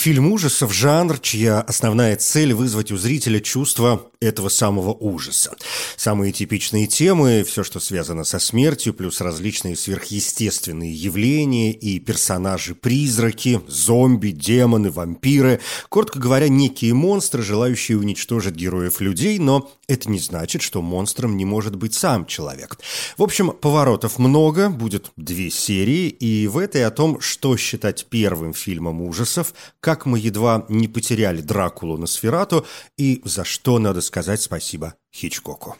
Фильм ужасов – жанр, чья основная цель – вызвать у зрителя чувство этого самого ужаса. Самые типичные темы – все, что связано со смертью, плюс различные сверхъестественные явления и персонажи-призраки, зомби, демоны, вампиры. Коротко говоря, некие монстры, желающие уничтожить героев людей, но это не значит, что монстром не может быть сам человек. В общем, поворотов много, будет две серии, и в этой о том, что считать первым фильмом ужасов – как мы едва не потеряли Дракулу на Сферату и за что надо сказать спасибо Хичкоку.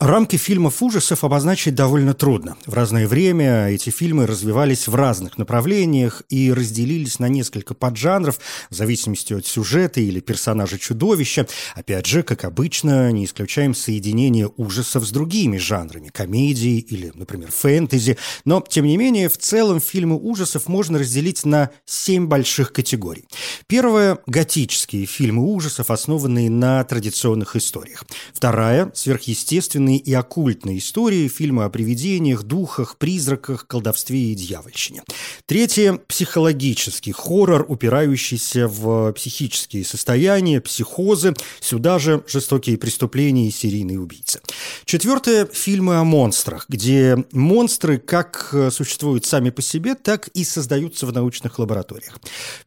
Рамки фильмов ужасов обозначить довольно трудно. В разное время эти фильмы развивались в разных направлениях и разделились на несколько поджанров в зависимости от сюжета или персонажа чудовища. Опять же, как обычно, не исключаем соединение ужасов с другими жанрами, комедией или, например, фэнтези. Но, тем не менее, в целом фильмы ужасов можно разделить на семь больших категорий. Первая – готические фильмы ужасов, основанные на традиционных историях. Вторая – сверхъестественные таинственные и оккультные истории, фильмы о привидениях, духах, призраках, колдовстве и дьявольщине. Третье – психологический хоррор, упирающийся в психические состояния, психозы, сюда же жестокие преступления и серийные убийцы. Четвертое – фильмы о монстрах, где монстры как существуют сами по себе, так и создаются в научных лабораториях.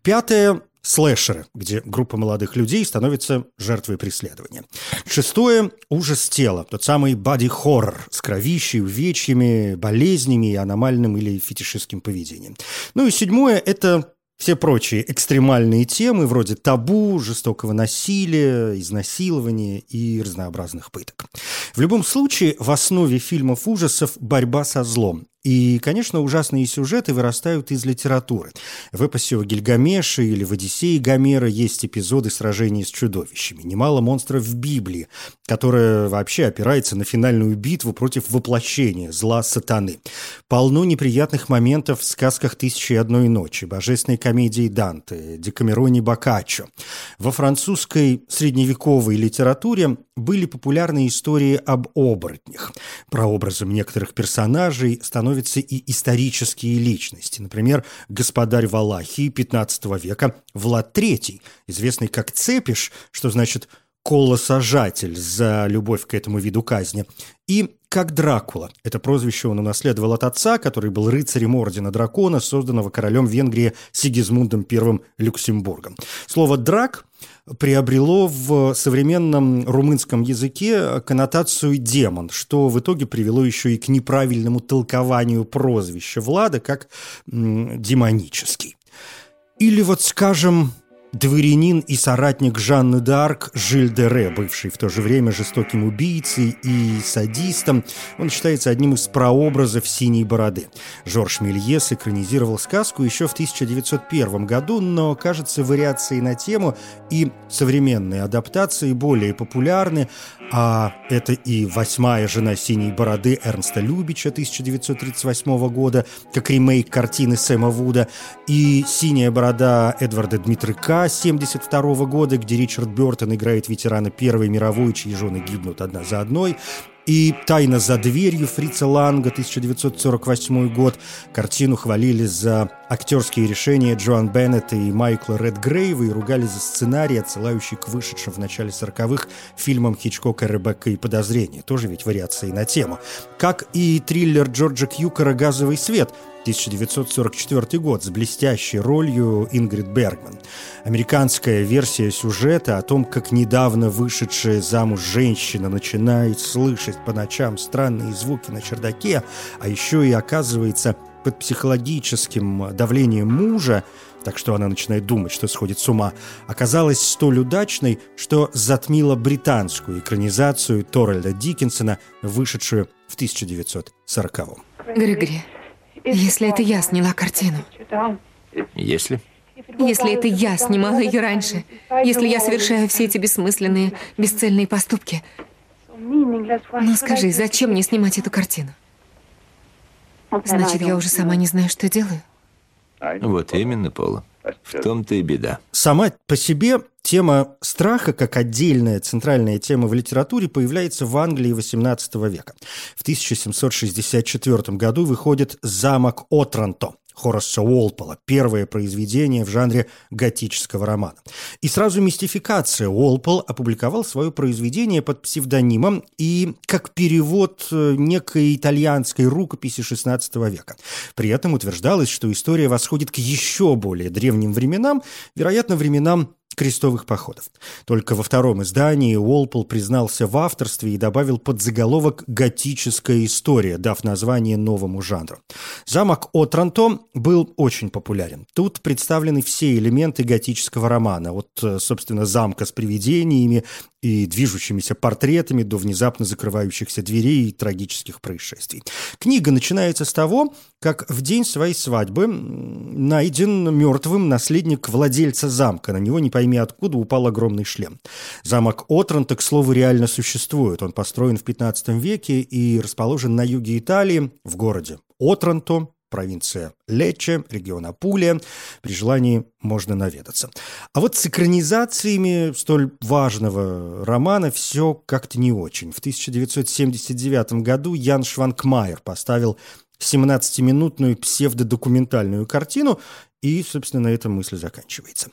Пятое слэшеры, где группа молодых людей становится жертвой преследования. Шестое – ужас тела, тот самый боди-хоррор с кровищей, увечьями, болезнями и аномальным или фетишистским поведением. Ну и седьмое – это все прочие экстремальные темы, вроде табу, жестокого насилия, изнасилования и разнообразных пыток. В любом случае, в основе фильмов ужасов борьба со злом. И, конечно, ужасные сюжеты вырастают из литературы. В эпосе о Гильгамеше или в Одиссее Гомера есть эпизоды сражений с чудовищами. Немало монстров в Библии, которая вообще опирается на финальную битву против воплощения зла сатаны. Полно неприятных моментов в сказках «Тысячи и одной ночи», божественной комедии Данте, Декамероне Боккаччо. Во французской средневековой литературе были популярны истории об оборотнях. Прообразом некоторых персонажей становятся становятся и исторические личности. Например, господарь Валахии XV века Влад III, известный как Цепиш, что значит колосажатель за любовь к этому виду казни, и как Дракула. Это прозвище он унаследовал от отца, который был рыцарем Ордена Дракона, созданного королем Венгрии Сигизмундом I Люксембургом. Слово «драк» приобрело в современном румынском языке коннотацию «демон», что в итоге привело еще и к неправильному толкованию прозвища Влада как демонический. Или вот, скажем, Дворянин и соратник Жанны д'Арк Жиль де Ре, бывший в то же время жестоким убийцей и садистом, он считается одним из прообразов «Синей бороды». Жорж Мельес экранизировал сказку еще в 1901 году, но, кажется, вариации на тему и современные адаптации более популярны, а это и «Восьмая жена синей бороды» Эрнста Любича 1938 года, как ремейк картины Сэма Вуда, и «Синяя борода» Эдварда Дмитрика 1972 года, где Ричард Бертон играет ветерана Первой мировой, чьи жены гибнут одна за одной, и «Тайна за дверью» Фрица Ланга, 1948 год. Картину хвалили за актерские решения Джоан Беннет и Майкла Редгрейва и ругали за сценарий, отсылающий к вышедшим в начале 40-х фильмам Хичкока «Ребекка и подозрения». Тоже ведь вариации на тему. Как и триллер Джорджа Кьюкера «Газовый свет», 1944 год с блестящей ролью Ингрид Бергман. Американская версия сюжета о том, как недавно вышедшая замуж женщина начинает слышать по ночам странные звуки на чердаке, а еще и оказывается под психологическим давлением мужа, так что она начинает думать, что сходит с ума, оказалась столь удачной, что затмила британскую экранизацию Торальда Диккенсона, вышедшую в 1940-м. Григори, если это я сняла картину. Если? Если это я снимала ее раньше. Если я совершаю все эти бессмысленные, бесцельные поступки. Ну скажи, зачем мне снимать эту картину? Значит, я уже сама не знаю, что делаю? Вот именно, Пола. В том-то и беда. Сама по себе тема страха, как отдельная центральная тема в литературе, появляется в Англии XVIII века. В 1764 году выходит «Замок Отранто», Хораса Уолпола, первое произведение в жанре готического романа. И сразу мистификация. Уолпол опубликовал свое произведение под псевдонимом и как перевод э, некой итальянской рукописи XVI века. При этом утверждалось, что история восходит к еще более древним временам, вероятно, временам крестовых походов. Только во втором издании Уолпол признался в авторстве и добавил подзаголовок «Готическая история», дав название новому жанру. Замок Отранто был очень популярен. Тут представлены все элементы готического романа, от, э, собственно, замка с привидениями и движущимися портретами до внезапно закрывающихся дверей и трагических происшествий. Книга начинается с того, как в день своей свадьбы найден мертвым наследник владельца замка. На него не пойми откуда упал огромный шлем. Замок Отранта, к слову, реально существует. Он построен в 15 веке и расположен на юге Италии, в городе Отранто, провинция Лечче, регион Апулия. При желании можно наведаться. А вот с экранизациями столь важного романа все как-то не очень. В 1979 году Ян Шванкмайер поставил 17-минутную псевдодокументальную картину и, собственно, этом мысль заканчивается.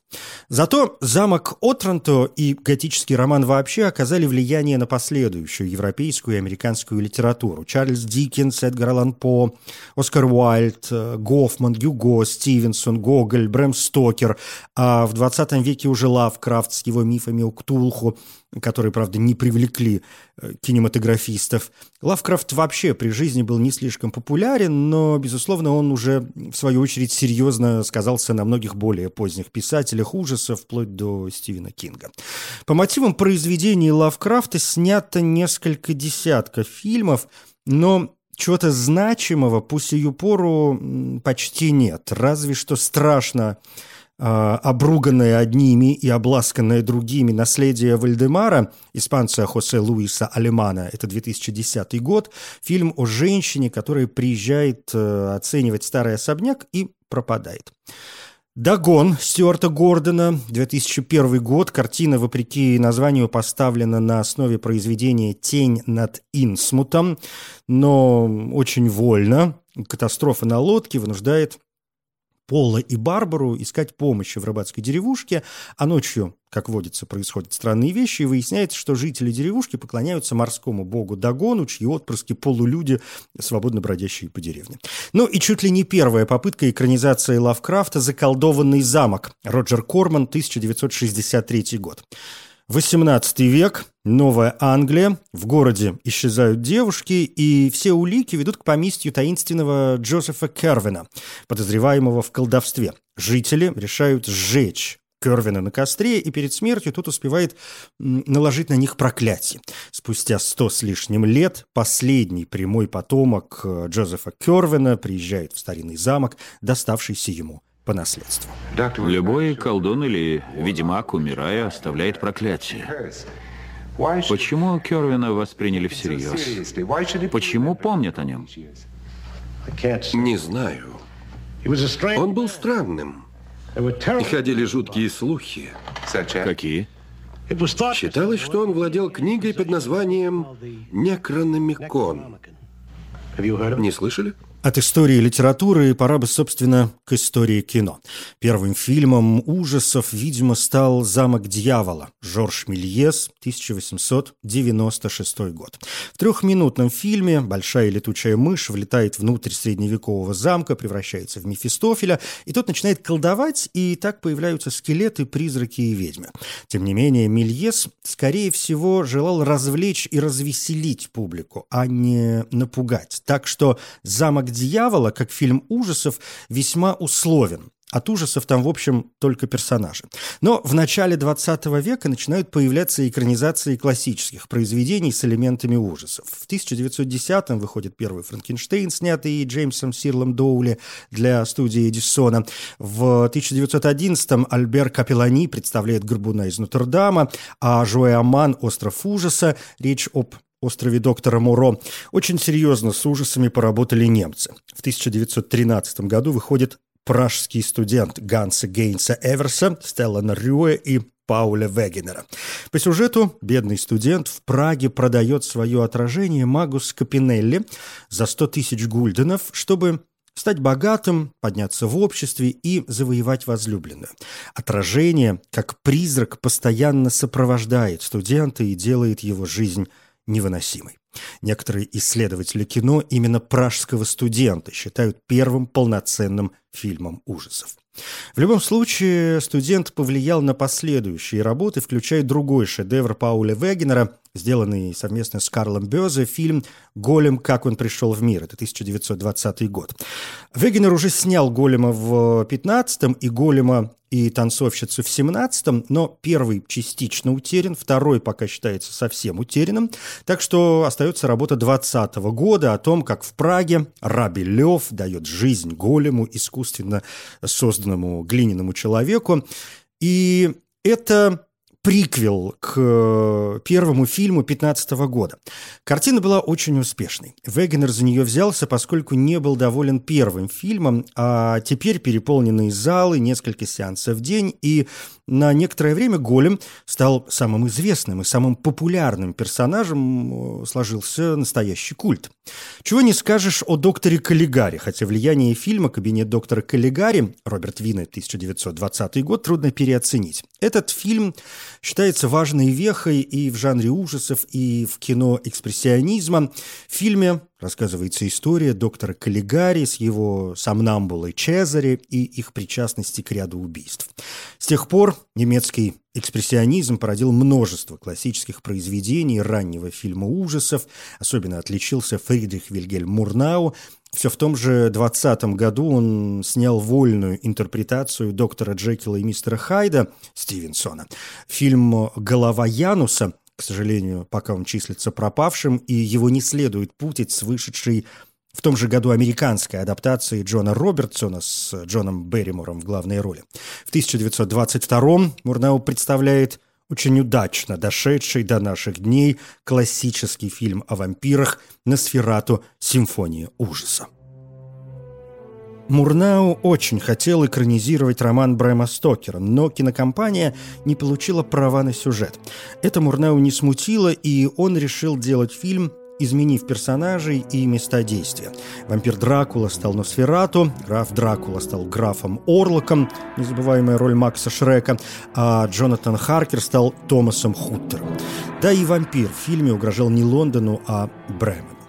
Зато замок Отранто и готический роман вообще оказали влияние на последующую европейскую и американскую литературу. Чарльз Диккенс, Эдгар Аллан По, Оскар Уайльд, э, Гофман, Гюго, Стивенсон, Гоголь, Брэм Стокер. А в 20 веке уже Лавкрафт с его мифами о Ктулху – которые, правда, не привлекли э, кинематографистов. Лавкрафт вообще при жизни был не слишком популярен, но, безусловно, он уже, в свою очередь, серьезно сказался на многих более поздних писателях ужасов, вплоть до Стивена Кинга. По мотивам произведений Лавкрафта снято несколько десятков фильмов, но чего-то значимого по сию пору почти нет. Разве что страшно обруганное одними и обласканное другими наследие Вальдемара, испанца Хосе Луиса Алемана, это 2010 год, фильм о женщине, которая приезжает э, оценивать старый особняк и пропадает. «Дагон» Стюарта Гордона, 2001 год. Картина, вопреки названию, поставлена на основе произведения «Тень над Инсмутом», но очень вольно. Катастрофа на лодке вынуждает Пола и Барбару искать помощи в рыбацкой деревушке, а ночью, как водится, происходят странные вещи, и выясняется, что жители деревушки поклоняются морскому богу Дагону, чьи отпрыски полулюди, свободно бродящие по деревне. Ну и чуть ли не первая попытка экранизации Лавкрафта «Заколдованный замок» Роджер Корман, 1963 год. 18 век, Новая Англия, в городе исчезают девушки, и все улики ведут к поместью таинственного Джозефа Кервина, подозреваемого в колдовстве. Жители решают сжечь Кервина на костре, и перед смертью тот успевает наложить на них проклятие. Спустя сто с лишним лет последний прямой потомок э, Джозефа Кервина приезжает в старинный замок, доставшийся ему по наследству. Любой колдун или ведьмак, умирая, оставляет проклятие. Почему Кервина восприняли всерьез? Почему помнят о нем? Не знаю. Он был странным. И ходили жуткие слухи. Какие? Считалось, что он владел книгой под названием «Некрономикон». Не слышали? От истории литературы пора бы, собственно, к истории кино. Первым фильмом ужасов, видимо, стал «Замок дьявола» Жорж Мельес, 1896 год. В трехминутном фильме большая летучая мышь влетает внутрь средневекового замка, превращается в Мефистофеля, и тот начинает колдовать, и так появляются скелеты, призраки и ведьмы. Тем не менее, Мельес, скорее всего, желал развлечь и развеселить публику, а не напугать. Так что «Замок дьявола», как фильм ужасов, весьма условен. От ужасов там, в общем, только персонажи. Но в начале 20 века начинают появляться экранизации классических произведений с элементами ужасов. В 1910-м выходит первый «Франкенштейн», снятый Джеймсом Сирлом Доули для студии Эдисона. В 1911-м Альбер Капеллани представляет «Горбуна из Нотр-Дама», а Жоэ Аман «Остров ужаса». Речь об острове доктора Муро, очень серьезно с ужасами поработали немцы. В 1913 году выходит пражский студент Ганса Гейнса Эверса, Стеллана Рюэ и Пауля Вегенера. По сюжету бедный студент в Праге продает свое отражение Магус Капинелли за 100 тысяч гульденов, чтобы стать богатым, подняться в обществе и завоевать возлюбленную. Отражение, как призрак, постоянно сопровождает студента и делает его жизнь невыносимой. Некоторые исследователи кино именно «Пражского студента» считают первым полноценным фильмом ужасов. В любом случае, студент повлиял на последующие работы, включая другой шедевр Пауля Вегенера, сделанный совместно с Карлом Бёзе, фильм «Голем. Как он пришел в мир». Это 1920 год. Вегенер уже снял «Голема» в 15-м и «Голема и танцовщицу в 17-м, но первый частично утерян, второй пока считается совсем утерянным, так что остается работа 20 -го года о том, как в Праге Раби Лев дает жизнь голему, искусственно созданному глиняному человеку, и это приквел к э, первому фильму 15 года. Картина была очень успешной. Вегенер за нее взялся, поскольку не был доволен первым фильмом, а теперь переполненные залы, несколько сеансов в день, и на некоторое время Голем стал самым известным и самым популярным персонажем, э, сложился настоящий культ. Чего не скажешь о докторе Каллигаре, хотя влияние фильма «Кабинет доктора Каллигари» Роберт Винне, 1920 год, трудно переоценить. Этот фильм считается важной вехой и в жанре ужасов, и в кино экспрессионизма. В фильме рассказывается история доктора Каллигари с его сомнамбулой Чезаре и их причастности к ряду убийств. С тех пор немецкий экспрессионизм породил множество классических произведений раннего фильма ужасов. Особенно отличился Фридрих Вильгельм Мурнау. Все в том же 20 году он снял вольную интерпретацию доктора Джекила и мистера Хайда Стивенсона. Фильм «Голова Януса» к сожалению, пока он числится пропавшим, и его не следует путать с вышедшей в том же году американской адаптацией Джона Робертсона с Джоном Берримором в главной роли. В 1922-м Мурнау представляет очень удачно дошедший до наших дней классический фильм о вампирах «Носферату. Симфония ужаса». Мурнау очень хотел экранизировать роман Брэма Стокера, но кинокомпания не получила права на сюжет. Это Мурнау не смутило, и он решил делать фильм изменив персонажей и места действия. Вампир Дракула стал Носферату, граф Дракула стал графом Орлоком, незабываемая роль Макса Шрека, а Джонатан Харкер стал Томасом Хуттером. Да и вампир в фильме угрожал не Лондону, а Бремену.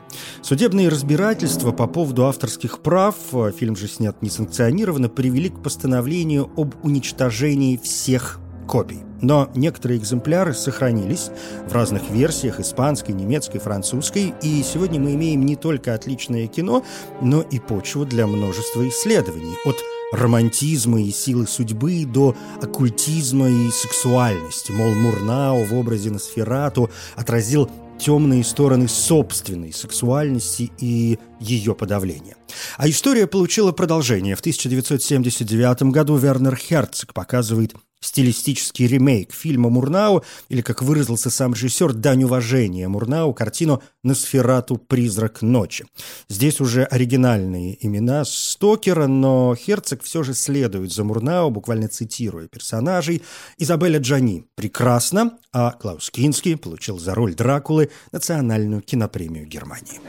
Судебные разбирательства по поводу авторских прав, а фильм же снят несанкционированно, привели к постановлению об уничтожении всех копий. Но некоторые экземпляры сохранились в разных версиях испанской, немецкой, французской, и сегодня мы имеем не только отличное кино, но и почву для множества исследований. От романтизма и силы судьбы до оккультизма и сексуальности. Мол, Мурнау в образе Носферату отразил темные стороны собственной сексуальности и ее подавления. А история получила продолжение. В 1979 году Вернер Херцог показывает стилистический ремейк фильма Мурнау, или, как выразился сам режиссер, дань уважения Мурнау, картину «Носферату. Призрак ночи». Здесь уже оригинальные имена Стокера, но Херцог все же следует за Мурнау, буквально цитируя персонажей. Изабелла Джани прекрасно, а Клаус Кински получил за роль Дракулы национальную кинопремию Германии.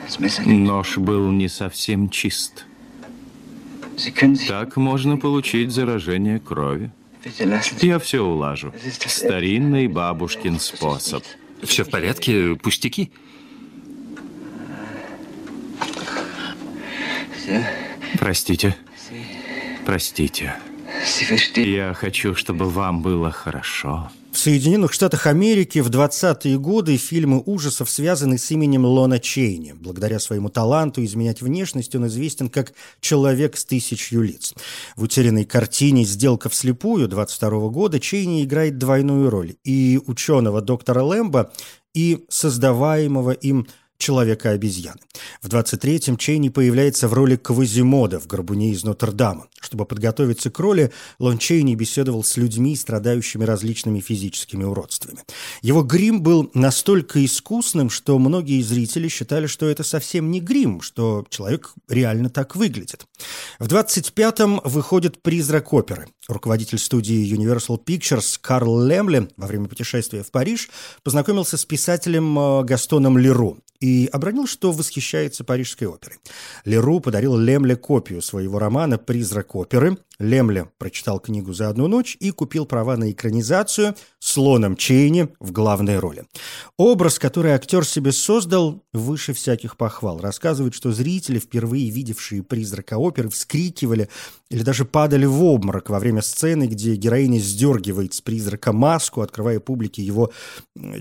Нож был не совсем чист. Так можно получить заражение крови. Я все улажу. Старинный бабушкин способ. Все в порядке? Пустяки? Простите. Простите. Я хочу, чтобы вам было хорошо. В Соединенных Штатах Америки в 20-е годы фильмы ужасов связаны с именем Лона Чейни. Благодаря своему таланту изменять внешность он известен как «человек с тысячью лиц». В утерянной картине «Сделка вслепую» 22 -го года Чейни играет двойную роль – и ученого доктора Лэмбо, и создаваемого им человека-обезьяны. В 23-м Чейни появляется в роли Квазимода в «Горбуне из Нотр-Дама». Чтобы подготовиться к роли, Лон Чейни беседовал с людьми, страдающими различными физическими уродствами. Его грим был настолько искусным, что многие зрители считали, что это совсем не грим, что человек реально так выглядит. В 25-м выходит «Призрак оперы». Руководитель студии Universal Pictures Карл Лемле во время путешествия в Париж познакомился с писателем э, Гастоном Леру и обронил, что восхищается Парижской оперой. Леру подарил Лемле копию своего романа «Призрак оперы». Лемле прочитал книгу за одну ночь и купил права на экранизацию с Лоном Чейни в главной роли. Образ, который актер себе создал, выше всяких похвал. Рассказывает, что зрители, впервые видевшие «Призрака оперы», вскрикивали или даже падали в обморок во время сцены, где героиня сдергивает с призрака маску, открывая публике его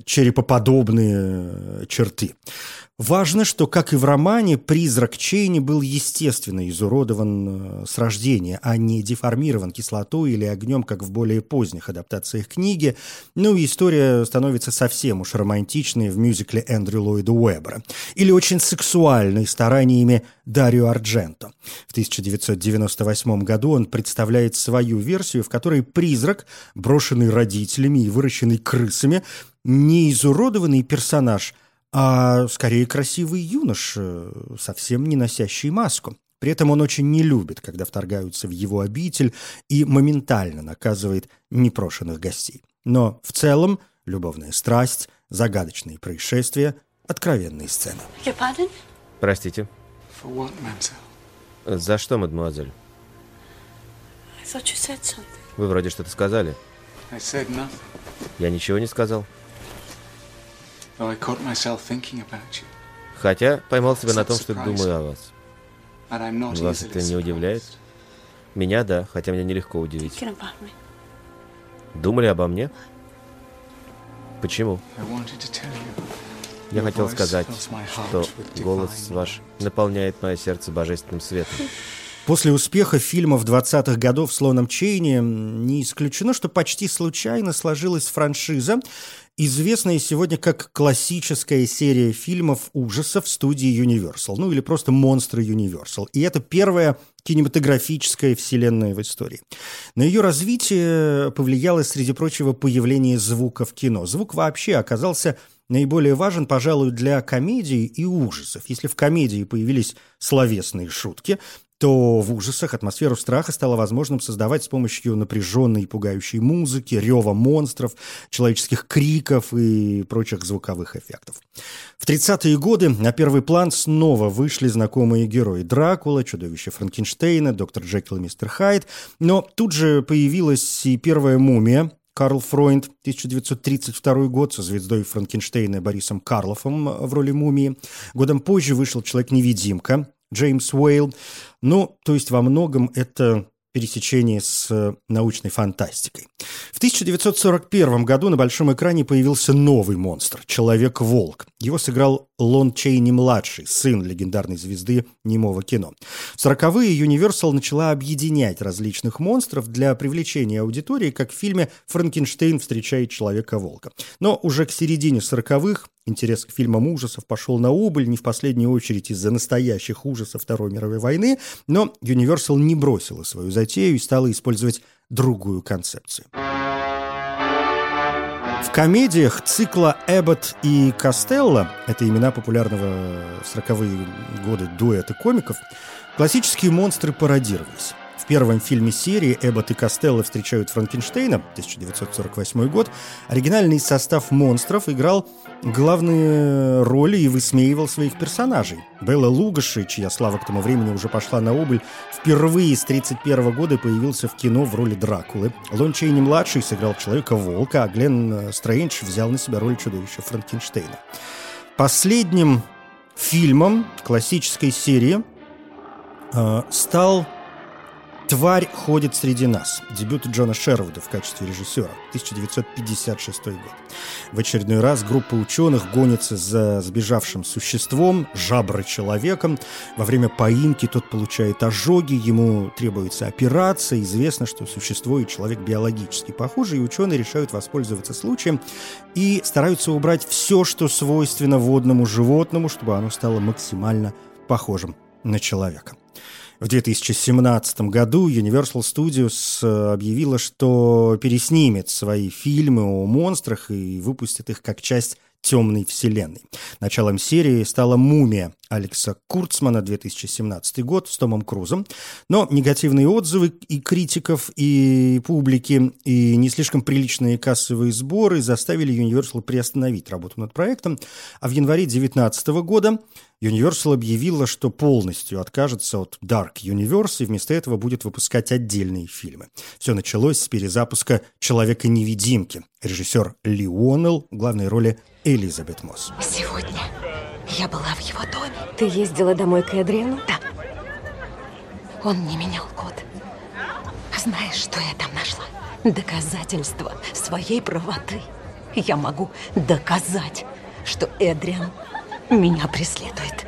черепоподобные э, черты. Важно, что, как и в романе, призрак Чейни был естественно изуродован э, с рождения, а не деформирован кислотой или огнем, как в более поздних адаптациях книги. Ну и история становится совсем уж романтичной в мюзикле Эндрю Ллойда Уэббера. Или очень сексуальной стараниями Дарио Ардженто. В 1998 году он представляет свою версию, в которой призрак, брошенный родителями и выращенный крысами, не изуродованный персонаж – а скорее красивый юноша, совсем не носящий маску. При этом он очень не любит, когда вторгаются в его обитель и моментально наказывает непрошенных гостей. Но в целом любовная страсть, загадочные происшествия, откровенные сцены. Простите. За что, мадемуазель? Вы вроде что-то сказали. Я ничего не сказал. Хотя поймал себя на том, что думаю о вас. Вас это не удивляет? Меня, да, хотя меня нелегко удивить. Думали обо мне? Почему? Я хотел сказать, что голос ваш наполняет мое сердце божественным светом. После успеха фильмов 20-х годов с Лоном Чейни не исключено, что почти случайно сложилась франшиза, известная сегодня как классическая серия фильмов ужасов студии Universal, ну или просто монстры Universal. И это первая кинематографическая вселенная в истории. На ее развитие повлияло, среди прочего, появление звука в кино. Звук вообще оказался наиболее важен, пожалуй, для комедии и ужасов. Если в комедии появились словесные шутки, то в ужасах атмосферу страха стало возможным создавать с помощью напряженной и пугающей музыки, рева монстров, человеческих криков и прочих звуковых эффектов. В 30-е годы на первый план снова вышли знакомые герои Дракула, чудовище Франкенштейна, доктор Джекил и мистер Хайд, но тут же появилась и первая мумия, Карл Фройнд, 1932 год, со звездой Франкенштейна Борисом Карлофом в роли мумии. Годом позже вышел «Человек-невидимка», Джеймс Уэйл. Ну, то есть во многом это пересечение с э, научной фантастикой. В 1941 году на большом экране появился новый монстр – Человек-волк. Его сыграл Лон Чейни-младший, сын легендарной звезды немого кино. В 40-е Universal начала объединять различных монстров для привлечения аудитории, как в фильме «Франкенштейн встречает Человека-волка». Но уже к середине 40-х Интерес к фильмам ужасов пошел на убыль, не в последнюю очередь из-за настоящих ужасов Второй мировой войны, но Universal не бросила свою затею и стала использовать другую концепцию. В комедиях цикла Эббот и Костелло, это имена популярного в 40-е годы дуэта комиков, классические монстры пародировались. Первом фильме серии Эббот и Костелло встречают Франкенштейна, 1948 год. Оригинальный состав монстров играл главные роли и высмеивал своих персонажей. Белла Лугаши, чья слава к тому времени уже пошла на убыль, впервые с 1931 года появился в кино в роли Дракулы. Лон Чейни-младший сыграл Человека-волка, а Глен Стрэндж взял на себя роль чудовища Франкенштейна. Последним фильмом классической серии э, стал «Тварь ходит среди нас» – дебют Джона Шервуда в качестве режиссера, 1956 год. В очередной раз группа ученых гонится за сбежавшим существом, жабро-человеком. Во время поимки тот получает ожоги, ему требуется операция. Известно, что существо и человек биологически похожи, и ученые решают воспользоваться случаем и стараются убрать все, что свойственно водному животному, чтобы оно стало максимально похожим на человека. В 2017 году Universal Studios э, объявила, что переснимет свои фильмы о монстрах и выпустит их как часть темной вселенной. Началом серии стала «Мумия» Алекса Курцмана, 2017 год, с Томом Крузом. Но негативные отзывы и критиков, и публики, и не слишком приличные кассовые сборы заставили Universal приостановить работу над проектом. А в январе 2019 года Universal объявила, что полностью откажется от Dark Universe и вместо этого будет выпускать отдельные фильмы. Все началось с перезапуска «Человека-невидимки». Режиссер Ли Уоннелл, главной роли Элизабет Мосс. Сегодня я была в его доме. Ты ездила домой к Эдриану? Да. Он не менял код. Знаешь, что я там нашла? Доказательство своей правоты. Я могу доказать, что Эдриан меня преследует.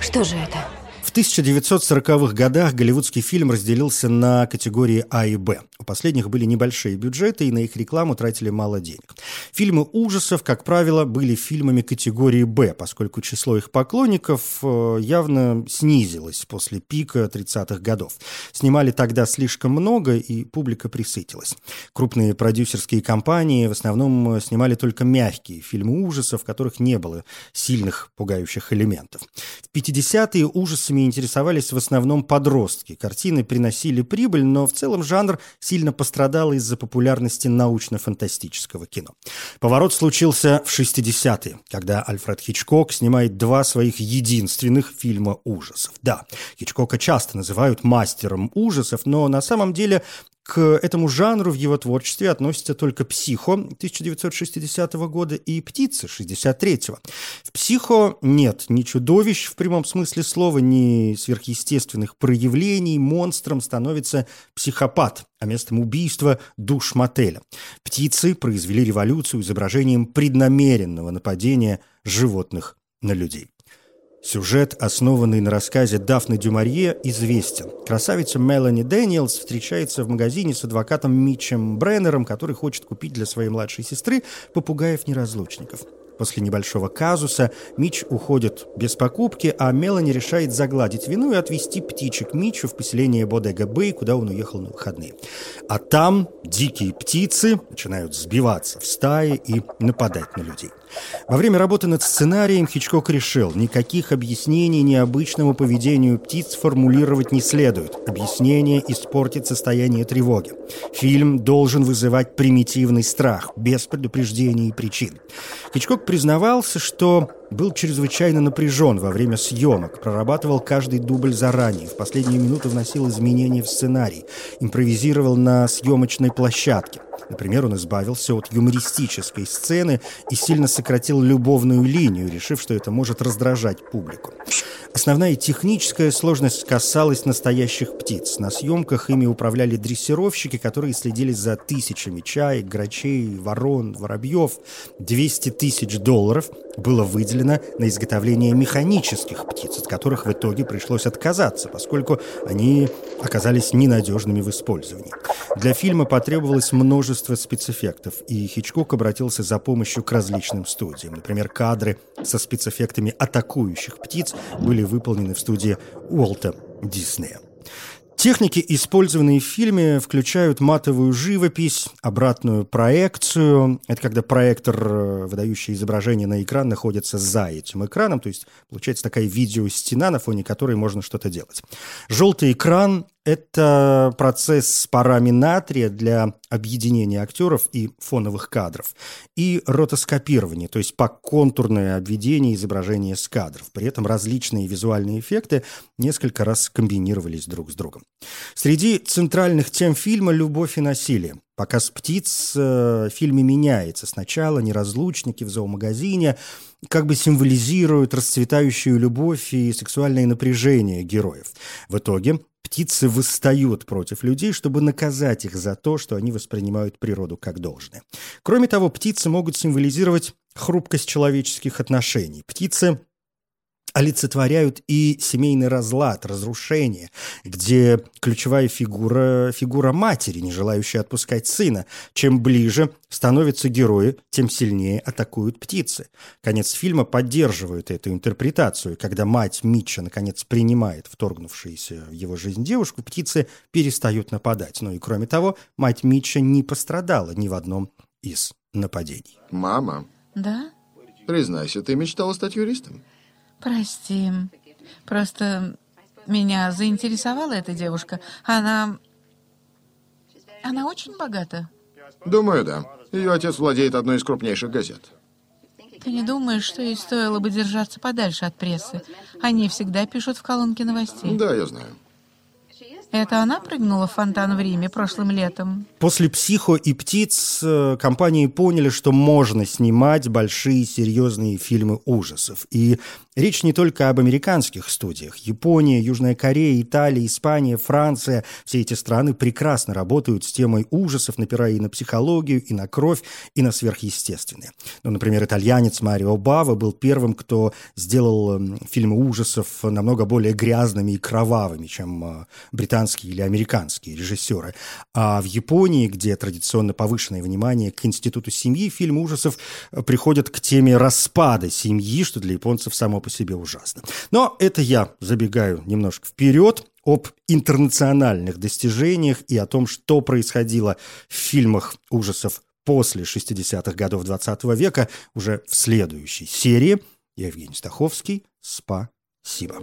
Что же это? В 1940-х годах голливудский фильм разделился на категории А и Б. У последних были небольшие бюджеты, и на их рекламу тратили мало денег. Фильмы ужасов, как правило, были фильмами категории «Б», поскольку число их поклонников э, явно снизилось после пика 30-х годов. Снимали тогда слишком много, и публика присытилась. Крупные продюсерские компании в основном снимали только мягкие фильмы ужасов, в которых не было сильных пугающих элементов. В 50-е ужасами интересовались в основном подростки. Картины приносили прибыль, но в целом жанр сильно пострадал из-за популярности научно-фантастического кино. Поворот случился в 60-е, когда Альфред Хичкок снимает два своих единственных фильма ужасов. Да, Хичкока часто называют мастером ужасов, но на самом деле к этому жанру в его творчестве относятся только «Психо» 1960 года и «Птицы» 63 -го. В «Психо» нет ни чудовищ в прямом смысле слова, ни сверхъестественных проявлений. Монстром становится психопат, а местом убийства – душ мотеля. «Птицы» произвели революцию изображением преднамеренного нападения животных на людей. Сюжет, основанный на рассказе Дафны Дюморье, известен. Красавица Мелани Дэниелс встречается в магазине с адвокатом Митчем Бреннером, который хочет купить для своей младшей сестры попугаев-неразлучников. После небольшого казуса Мич уходит без покупки, а Мелани решает загладить вину и отвезти птичек Мичу в поселение Бодега Бэй, куда он уехал на выходные. А там дикие птицы начинают сбиваться в стаи и нападать на людей. Во время работы над сценарием Хичкок решил, никаких объяснений необычному поведению птиц формулировать не следует. Объяснение испортит состояние тревоги. Фильм должен вызывать примитивный страх, без предупреждений и причин. Хичкок признавался, что был чрезвычайно напряжен во время съемок, прорабатывал каждый дубль заранее, в последние минуты вносил изменения в сценарий, импровизировал на съемочной площадке. Например, он избавился от юмористической сцены и сильно сократил любовную линию, решив, что это может раздражать публику. Основная техническая сложность касалась настоящих птиц. На съемках ими управляли дрессировщики, которые следили за тысячами чаек, грачей, ворон, воробьев. 200 тысяч долларов было выделено на изготовление механических птиц, от которых в итоге пришлось отказаться, поскольку они оказались ненадежными в использовании. Для фильма потребовалось множество спецэффектов, и Хичкок обратился за помощью к различным студиям. Например, кадры со спецэффектами атакующих птиц были выполнены в студии Уолта Диснея. Техники, использованные в фильме, включают матовую живопись, обратную проекцию. Это когда проектор, э, выдающий изображение на экран, находится за этим экраном. То есть получается такая видеостена, на фоне которой можно что-то делать. Желтый экран это процесс парами натрия для объединения актеров и фоновых кадров. И ротоскопирование, то есть поконтурное обведение изображения с кадров. При этом различные визуальные эффекты несколько раз комбинировались друг с другом. Среди центральных тем фильма «Любовь и насилие». Показ птиц э, в фильме меняется. Сначала неразлучники в зоомагазине как бы символизируют расцветающую любовь и сексуальное напряжение героев. В итоге птицы восстают против людей, чтобы наказать их за то, что они воспринимают природу как должное. Кроме того, птицы могут символизировать хрупкость человеческих отношений. Птицы олицетворяют и семейный разлад, разрушение, где ключевая фигура – фигура матери, не желающая отпускать сына. Чем ближе становятся герои, тем сильнее атакуют птицы. Конец фильма поддерживает эту интерпретацию. Когда мать Митча наконец принимает вторгнувшуюся в его жизнь девушку, птицы перестают нападать. Но и кроме того, мать Митча не пострадала ни в одном из нападений. Мама? Да? Признайся, ты мечтала стать юристом? Прости. Просто меня заинтересовала эта девушка. Она... Она очень богата. Думаю, да. Ее отец владеет одной из крупнейших газет. Ты не думаешь, что ей стоило бы держаться подальше от прессы? Они всегда пишут в колонке новостей. Да, я знаю. Это она прыгнула в фонтан в Риме прошлым летом? После «Психо» и «Птиц» э, компании поняли, что можно снимать большие серьезные фильмы ужасов. И речь не только об американских студиях. Япония, Южная Корея, Италия, Испания, Франция – все эти страны прекрасно работают с темой ужасов, напирая и на психологию, и на кровь, и на сверхъестественное. Ну, например, итальянец Марио Бава был первым, кто сделал фильмы ужасов намного более грязными и кровавыми, чем британские британские или американские режиссеры. А в Японии, где традиционно повышенное внимание к институту семьи, фильмы ужасов э, приходят к теме распада семьи, что для японцев само по себе ужасно. Но это я забегаю немножко вперед об интернациональных достижениях и о том, что происходило в фильмах ужасов после 60-х годов 20 -го века уже в следующей серии. Я Евгений Стаховский. Спасибо.